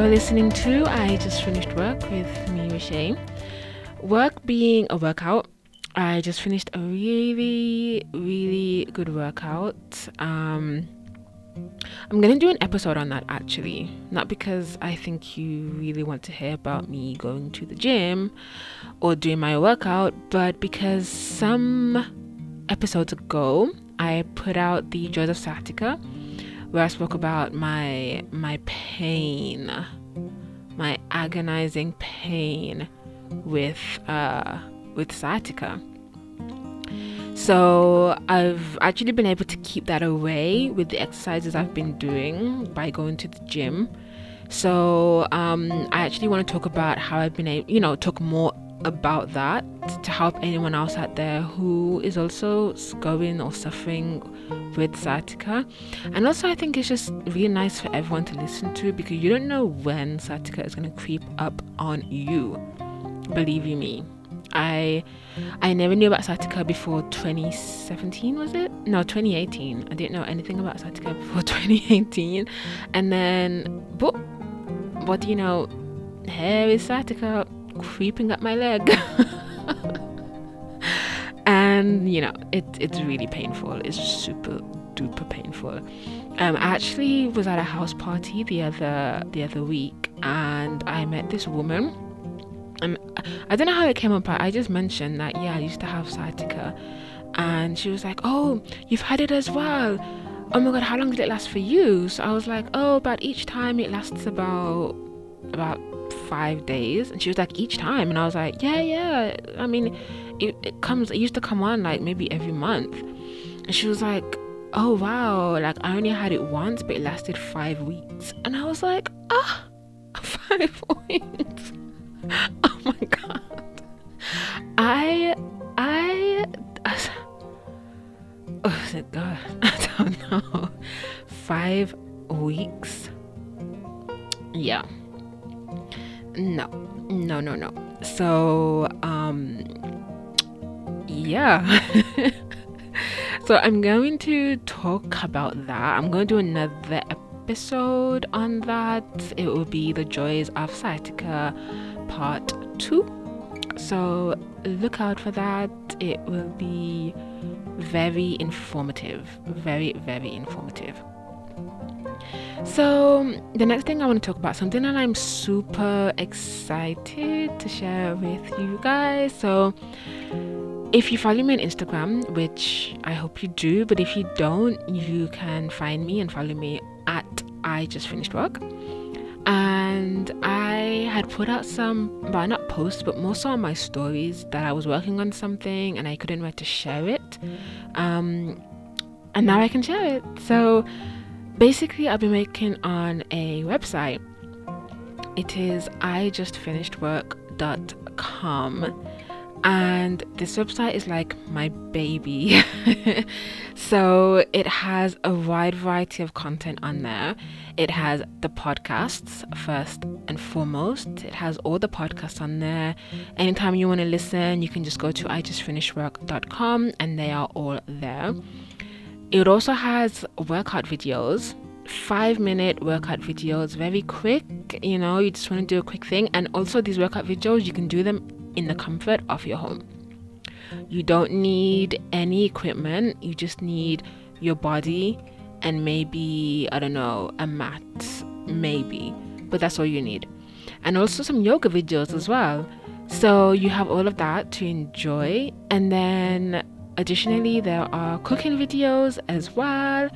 You're listening to I Just Finished Work with me, Rishay. Work being a workout, I just finished a really, really good workout. Um, I'm gonna do an episode on that actually, not because I think you really want to hear about me going to the gym or doing my workout, but because some episodes ago I put out the Joys of Sciatica where I spoke about my my pain, my agonizing pain with uh, with sciatica. So I've actually been able to keep that away with the exercises I've been doing by going to the gym. So um, I actually want to talk about how I've been able, you know, talk more about that to help anyone else out there who is also going or suffering with sciatica. And also, I think it's just really nice for everyone to listen to because you don't know when sciatica is going to creep up on you. Believe you me. I I never knew about sciatica before 2017 was it? No, 2018. I didn't know anything about sciatica before 2018. And then but what do you know? Here is sciatica creeping up my leg. and you know, it it's really painful. It's super duper painful. Um, I actually was at a house party the other the other week and I met this woman and I don't know how it came up, but I just mentioned that yeah, I used to have sciatica, and she was like, "Oh, you've had it as well. Oh my god, how long did it last for you?" So I was like, "Oh, about each time it lasts about about five days." And she was like, "Each time," and I was like, "Yeah, yeah. I mean, it, it comes. It used to come on like maybe every month." And she was like, "Oh wow, like I only had it once, but it lasted five weeks." And I was like, "Ah, five weeks." oh my god. I I oh my god, I don't know. Five weeks. Yeah. No. No, no, no. So, um yeah. so I'm going to talk about that. I'm going to do another episode on that. It will be the joys of sciatica part two. So look out for that. It will be very informative. Very, very informative. So, the next thing I want to talk about something that I'm super excited to share with you guys. So, if you follow me on Instagram, which I hope you do, but if you don't, you can find me and follow me at I just finished work and I had put out some, but not posts, but more so on my stories that I was working on something and I couldn't wait to share it. Um, and now I can share it. So basically, I'll be making on a website. It is ijustfinishedwork.com and this website is like my baby. so it has a wide variety of content on there. It has the podcasts first and foremost. It has all the podcasts on there. Anytime you want to listen, you can just go to ijustfinishedwork.com and they are all there. It also has workout videos five minute workout videos very quick you know you just want to do a quick thing and also these workout videos you can do them in the comfort of your home. You don't need any equipment, you just need your body and maybe, I don't know, a mat, maybe, but that's all you need. And also some yoga videos as well. So you have all of that to enjoy, and then additionally, there are cooking videos as well.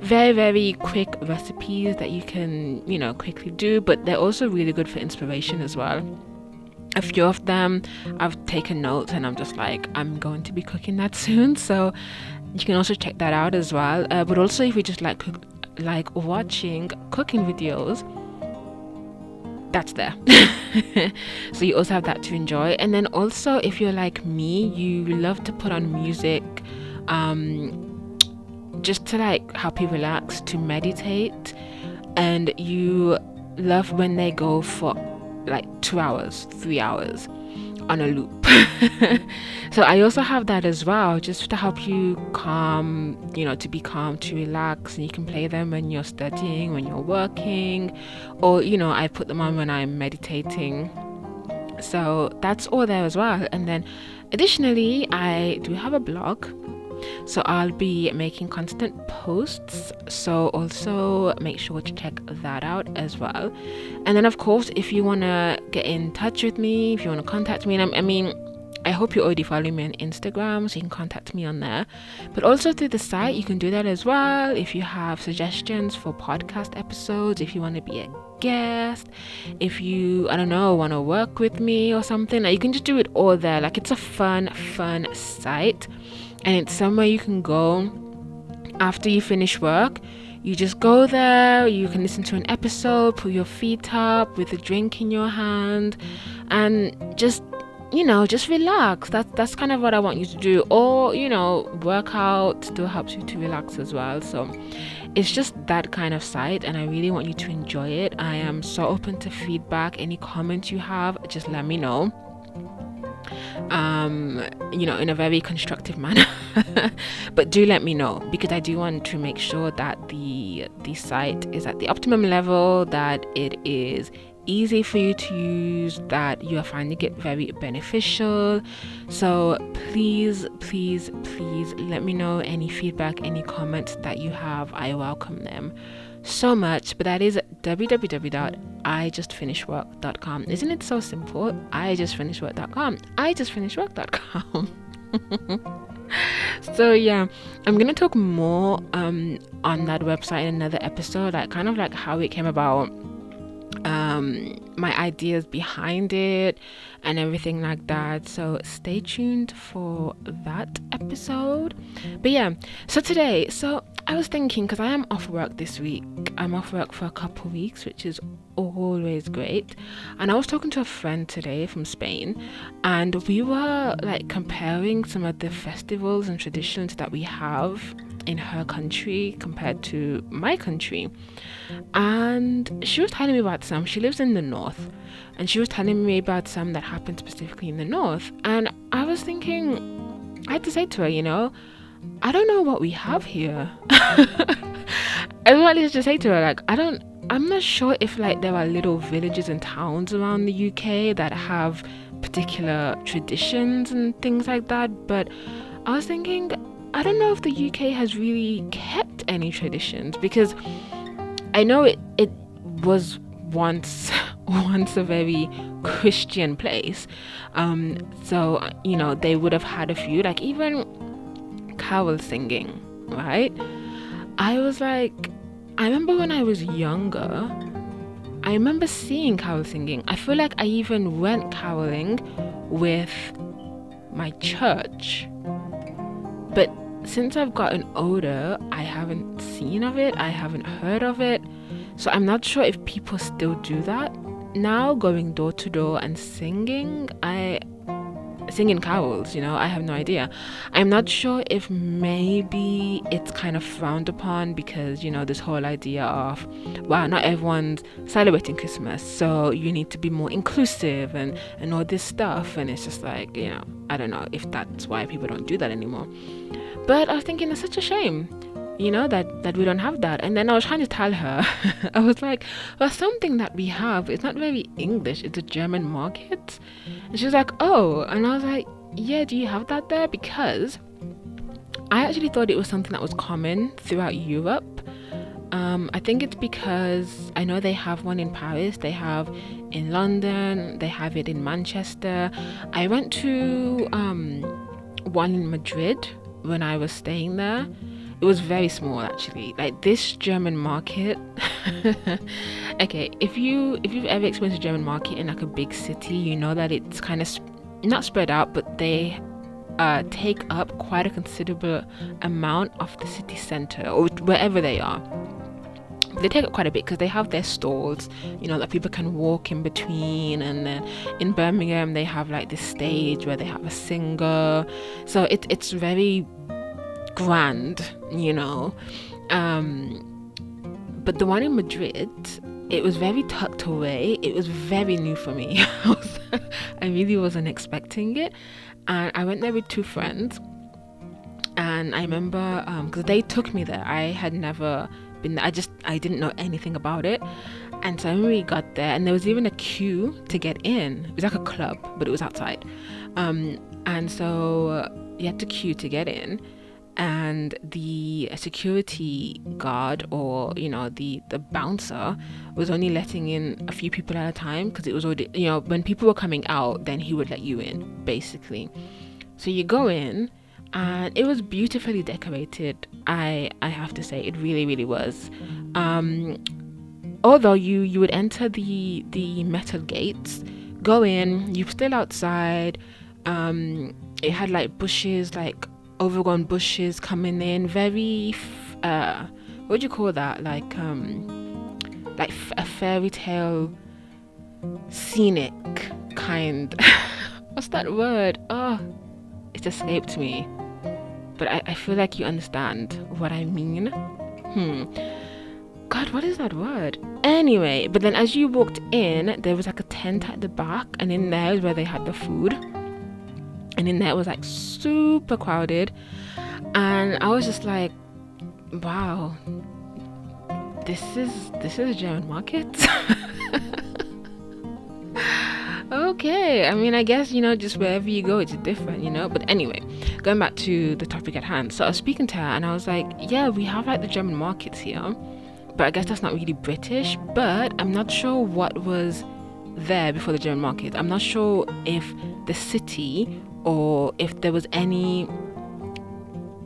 Very, very quick recipes that you can, you know, quickly do, but they're also really good for inspiration as well. A few of them I've taken notes and I'm just like I'm going to be cooking that soon. So you can also check that out as well. Uh, but also if you just like like watching cooking videos that's there. So you also have that to enjoy. And then also if you're like me you love to put on music um just to like help you relax to meditate. And you love when they go for like two hours, three hours. On a loop. so I also have that as well, just to help you calm, you know, to be calm, to relax. And you can play them when you're studying, when you're working, or, you know, I put them on when I'm meditating. So that's all there as well. And then additionally, I do have a blog so I'll be making constant posts. So also make sure to check that out as well. And then, of course, if you want to get in touch with me, if you want to contact me, I mean, I hope you already follow me on Instagram, so you can contact me on there. But also through the site, you can do that as well. If you have suggestions for podcast episodes, if you want to be a guest, if you, I don't know, want to work with me or something, like you can just do it all there. Like it's a fun, fun site and it's somewhere you can go after you finish work. You just go there, you can listen to an episode, put your feet up with a drink in your hand, and just you know, just relax. That's that's kind of what I want you to do. Or, you know, workout still helps you to relax as well. So it's just that kind of site and I really want you to enjoy it. I am so open to feedback. Any comments you have, just let me know um, you know, in a very constructive manner. but do let me know because I do want to make sure that the the site is at the optimum level, that it is easy for you to use, that you are finding it very beneficial. So please, please, please let me know any feedback, any comments that you have. I welcome them so much, but that is www.ijustfinishwork.com. Isn't it so simple? ijustfinishwork.com. ijustfinishwork.com. so yeah, I'm gonna talk more um on that website in another episode, like kind of like how it came about um, my ideas behind it and everything like that. So stay tuned for that episode. But yeah, so today, so I was thinking because I am off work this week. I'm off work for a couple weeks, which is always great. And I was talking to a friend today from Spain, and we were like comparing some of the festivals and traditions that we have in her country compared to my country. And she was telling me about some. She lives in the north, and she was telling me about some that happened specifically in the north. And I was thinking, I had to say to her, you know, I don't know what we have here. I wanted to say to her, like, I don't, I'm not sure if like there are little villages and towns around the UK that have particular traditions and things like that, but I was thinking I don't know if the UK has really kept any traditions because I know it it was once once a very Christian place. Um, so you know they would have had a few like even carol singing, right? I was like, I remember when I was younger. I remember seeing carol singing. I feel like I even went caroling with my church. But since I've gotten older, I haven't seen of it, I haven't heard of it. So I'm not sure if people still do that. Now going door to door and singing, I singing carols, you know, I have no idea. I'm not sure if maybe it's kind of frowned upon because, you know, this whole idea of, wow, not everyone's celebrating Christmas, so you need to be more inclusive and, and all this stuff. And it's just like, you know, I don't know if that's why people don't do that anymore. But I was thinking it's such a shame, you know, that that we don't have that. And then I was trying to tell her, I was like, well, something that we have is not very English. It's a German market. And she was like, oh, and I was like, yeah, do you have that there? Because I actually thought it was something that was common throughout Europe. Um, I think it's because I know they have one in Paris, they have in London, they have it in Manchester. I went to um, one in Madrid when I was staying there. It was very small actually. Like this German market. okay, if you if you've ever experienced a German market in like a big city, you know that it's kind of sp- not spread out, but they uh, take up quite a considerable amount of the city center or wherever they are they take up quite a bit because they have their stalls, you know, that people can walk in between. And then in Birmingham, they have like this stage where they have a singer. So it, it's very grand, you know. Um, but the one in Madrid, it was very tucked away. It was very new for me. I, really wasn't expecting it. And I went there with two friends. And I remember because um, they took me there. I had never been there. I just I didn't know anything about it. And so when we got there, and there was even a queue to get in. It was like a club, but it was outside. Um, and so you had to queue to get in and the security guard or you know the the bouncer was only letting in a few people at a time because it was already you know when people were coming out then he would let you in basically so you go in and it was beautifully decorated i i have to say it really really was um although you you would enter the the metal gates go in you're still outside um it had like bushes like overgrown bushes coming in, very uh, what do you call that? Like um, like f- a fairy tale, scenic kind. What's that word? Oh, it escaped me. But I, I feel like you understand what I mean. Hmm. God, what is that word? Anyway, but then as you walked in, there was like a tent at the back, and in there is where they had the food and in there it was like super crowded and i was just like wow this is this is a german market okay. I mean i guess you know just wherever you go it's different you know? But anyway going back to the topic at hand. So i was speaking to her and i was like yeah we have like the german markets here but i guess that's not really british. But i'm not sure what was there before the german market. I'm not sure if the city or if there was any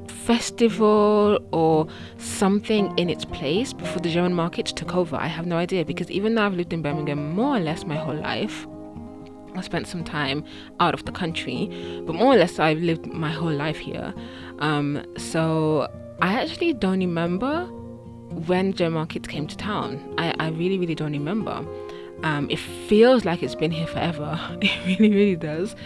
festival or something in its place before the German market took over. I have no idea because even though I've lived in Birmingham more or less my whole life, I spent some time out of the country, but more or less I've lived my whole life here. Um, so I actually don't remember when German markets came to town. I, I really, really don't remember. Um, it feels like it's been here forever. it really, really does.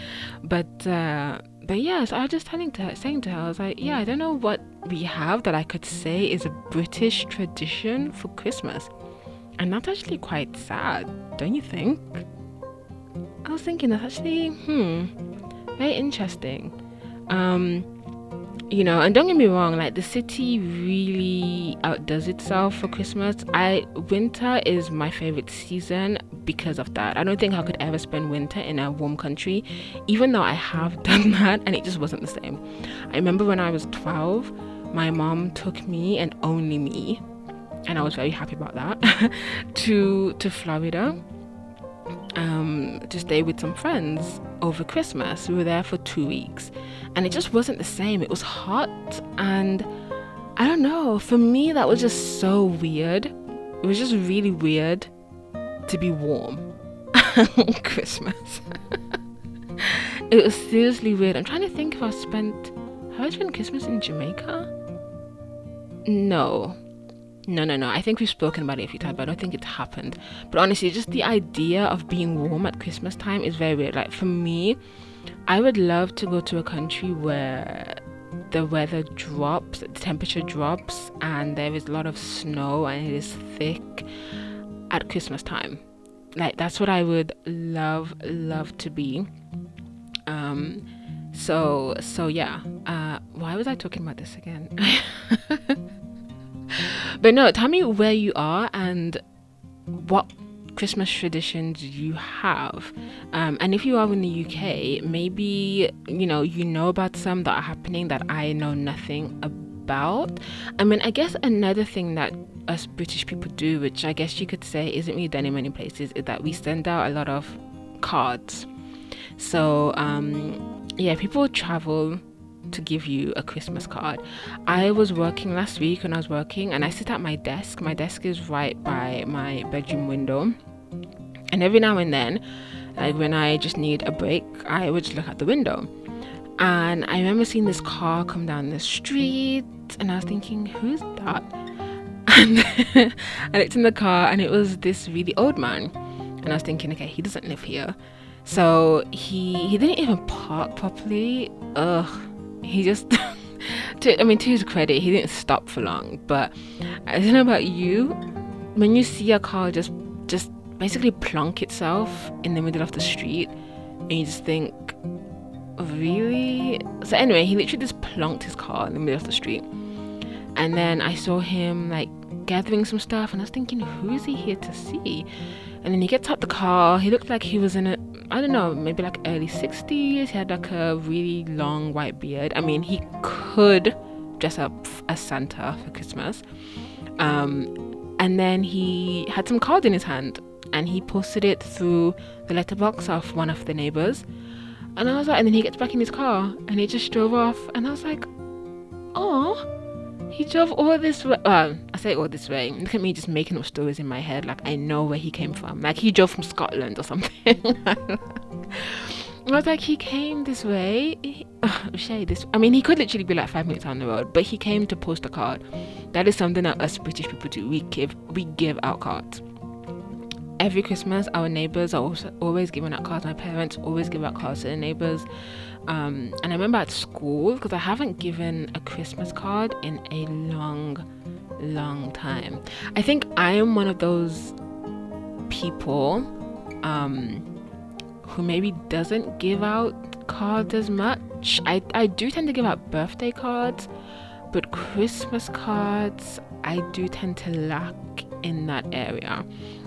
But uh, but yes, I was just telling to her, saying to her, I was like, yeah, I don't know what we have that I could say is a British tradition for Christmas, and that's actually quite sad, don't you think? I was thinking that's actually hmm, very interesting. Um, you know and don't get me wrong like the city really outdoes itself for christmas. I winter is my favorite season because of that. I don't think i could ever spend winter in a warm country even though i have done that and it just wasn't the same. I remember when i was 12 my mom took me and only me and i was very happy about that to to florida um, to stay with some friends over Christmas. We were there for two weeks, and it just wasn't the same. It was hot, and I don't know. For me, that was just so weird. It was just really weird to be warm on Christmas. it was seriously weird. I'm trying to think if I spent. Have I spent Christmas in Jamaica? No, no, no, no. I think we've spoken about it a few times, but I don't think it's happened. But honestly, just the idea of being warm at Christmas time is very weird. Like for me, I would love to go to a country where the weather drops, the temperature drops, and there is a lot of snow and it is thick at Christmas time. Like that's what I would love, love to be. Um, so, so yeah. Uh, why was I talking about this again? But no, tell me where you are and what Christmas traditions you have. Um, and if you are in the UK, maybe you know you know about some that are happening that I know nothing about. I mean, I guess another thing that us British people do, which I guess you could say isn't really done in many places, is that we send out a lot of cards. So um, yeah, people travel to give you a Christmas card. I was working last week and I was working and I sit at my desk. My desk is right by my bedroom window. And every now and then, like when I just need a break, I would just look out the window. And I remember seeing this car come down the street and I was thinking, who's that? And I looked in the car and it was this really old man. And I was thinking, okay, he doesn't live here. So he he didn't even park properly. Ugh he just to, I mean to his credit he didn't stop for long but I don't know about you when you see a car just just basically plonk itself in the middle of the street and you just think really? So anyway he literally just plonked his car in the middle of the street. And then i saw him like gathering some stuff and i was thinking who is he here to see? And then he gets out the car he looked like he was in a i don't know maybe like early 60s he had like a really long white beard. I mean he could dress up as santa for christmas. Um, and then he had some cards in his hand and he posted it through the letterbox of one of the neighbors. And I was like, and then he gets back in his car and he just drove off. And I was like, oh, he drove all this way. Uh, I say all this way. Look at me just making up stories in my head. Like, I know where he came from. Like, he drove from Scotland or something. I was like, he came this way. He, uh, Shay, this. I mean, he could literally be like five minutes down the road, but he came to post a card. That is something that us British people do. We give, we give out cards every Christmas, our neighbors are also always giving out cards. My parents always give out cards to their neighbors. Um, and I remember at school, because I haven't given a Christmas card in a long, long time. I think I am one of those people um, who maybe doesn't give out cards as much. I, I do tend to give out birthday cards, but Christmas cards, I do tend to lack in that area.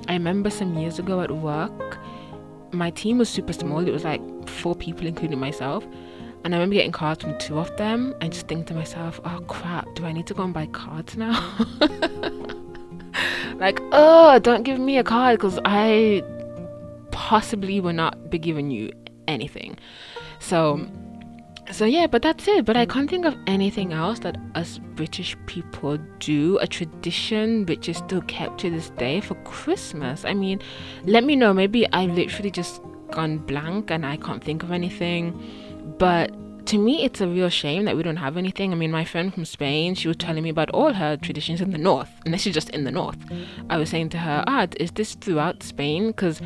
I remember some years ago at work, my team was super small. It was like four people, including myself. And I remember getting cards from two of them and just thinking to myself, oh crap, do I need to go and buy cards now? like, oh, don't give me a card because I possibly will not be giving you anything. So so yeah but that's it. But i can't think of anything else that us british people do a tradition which is still kept to this day for christmas. I mean let me know. Maybe I've literally just gone blank and i can't think of anything. But to me it's a real shame that we don't have anything. I mean my friend from spain she was telling me about all her traditions in the north and this is just in the north. I was saying to her ah is this throughout spain? Because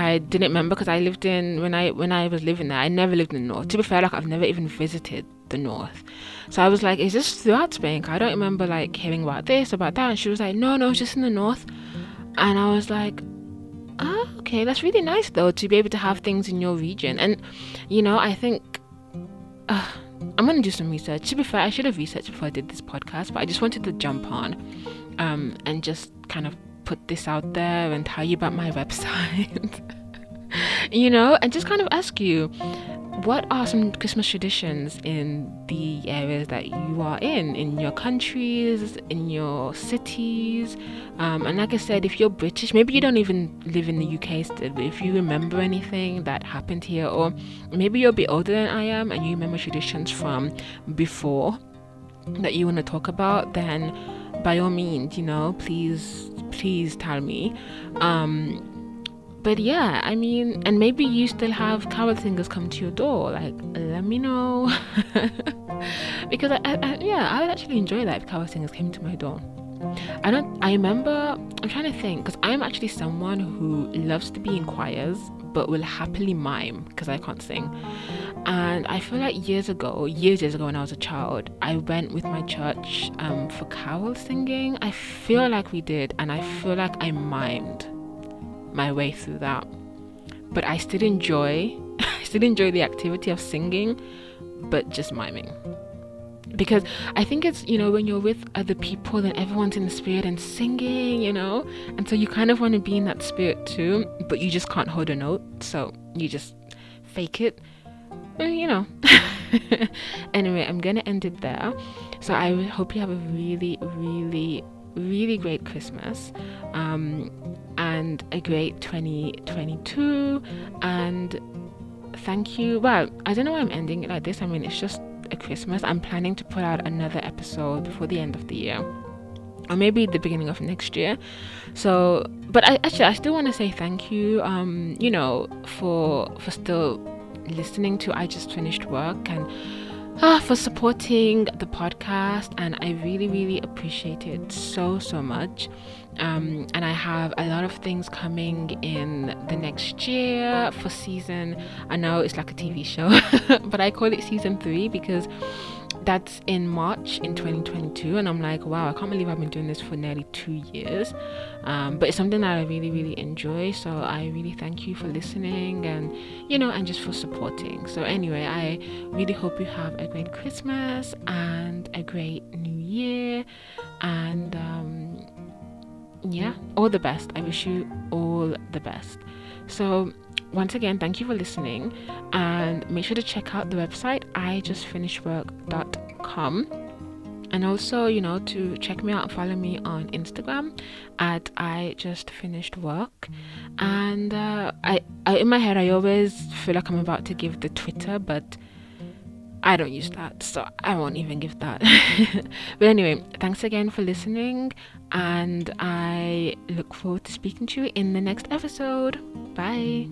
I didn't remember because I lived in when I when I was living there. I never lived in the north. To be fair, like I've never even visited the north. So I was like, "Is this throughout Spain?" I don't remember like hearing about this about that. And she was like, "No, no, it's just in the north." And I was like, "Oh, okay, that's really nice though to be able to have things in your region." And you know, I think. Uh, I'm gonna do some research. To be fair, I should have researched before I did this podcast, but I just wanted to jump on um, and just kind of put this out there and tell you about my website. you know, and just kind of ask you what are some Christmas traditions in the areas that you are in, in your countries, in your cities. Um, and like I said, if you're British, maybe you don't even live in the UK still, but if you remember anything that happened here, or maybe you're a bit older than I am and you remember traditions from before that you want to talk about, then by all means, you know, please, please tell me. Um, but yeah, I mean, and maybe you still have carol singers come to your door. Like, let me know. because I, I, yeah, I would actually enjoy that if carol singers came to my door. I don't. I remember. I'm trying to think because I'm actually someone who loves to be in choirs, but will happily mime because I can't sing. And I feel like years ago, years years ago when I was a child, I went with my church um, for carol singing. I feel like we did, and I feel like I mimed my way through that. But I still enjoy, I still enjoy the activity of singing, but just miming. Because I think it's, you know, when you're with other people and everyone's in the spirit and singing, you know, and so you kind of want to be in that spirit too, but you just can't hold a note, so you just fake it you know. anyway, I'm gonna end it there. So I hope you have a really, really, really great Christmas. Um, and a great 2022 and thank you well i don't know why i'm ending it like this i mean it's just a christmas i'm planning to put out another episode before the end of the year or maybe the beginning of next year so but i actually i still want to say thank you um you know for for still listening to I Just Finished Work and uh, for supporting the podcast. And I really, really appreciate it so, so much. Um, and I have a lot of things coming in the next year for season. I know it's like a TV show, but I call it season three because that's in March in 2022, and I'm like, wow, I can't believe I've been doing this for nearly two years. Um, but it's something that I really, really enjoy. So I really thank you for listening and, you know, and just for supporting. So, anyway, I really hope you have a great Christmas and a great New Year. And, um, yeah, all the best. I wish you all the best. So, once again, thank you for listening and make sure to check out the website ijustfinishedwork.com and also you know to check me out and follow me on instagram at i just finished work and uh, I, I in my head i always feel like i'm about to give the twitter but I don't use that, so I won't even give that. but anyway, thanks again for listening, and I look forward to speaking to you in the next episode. Bye.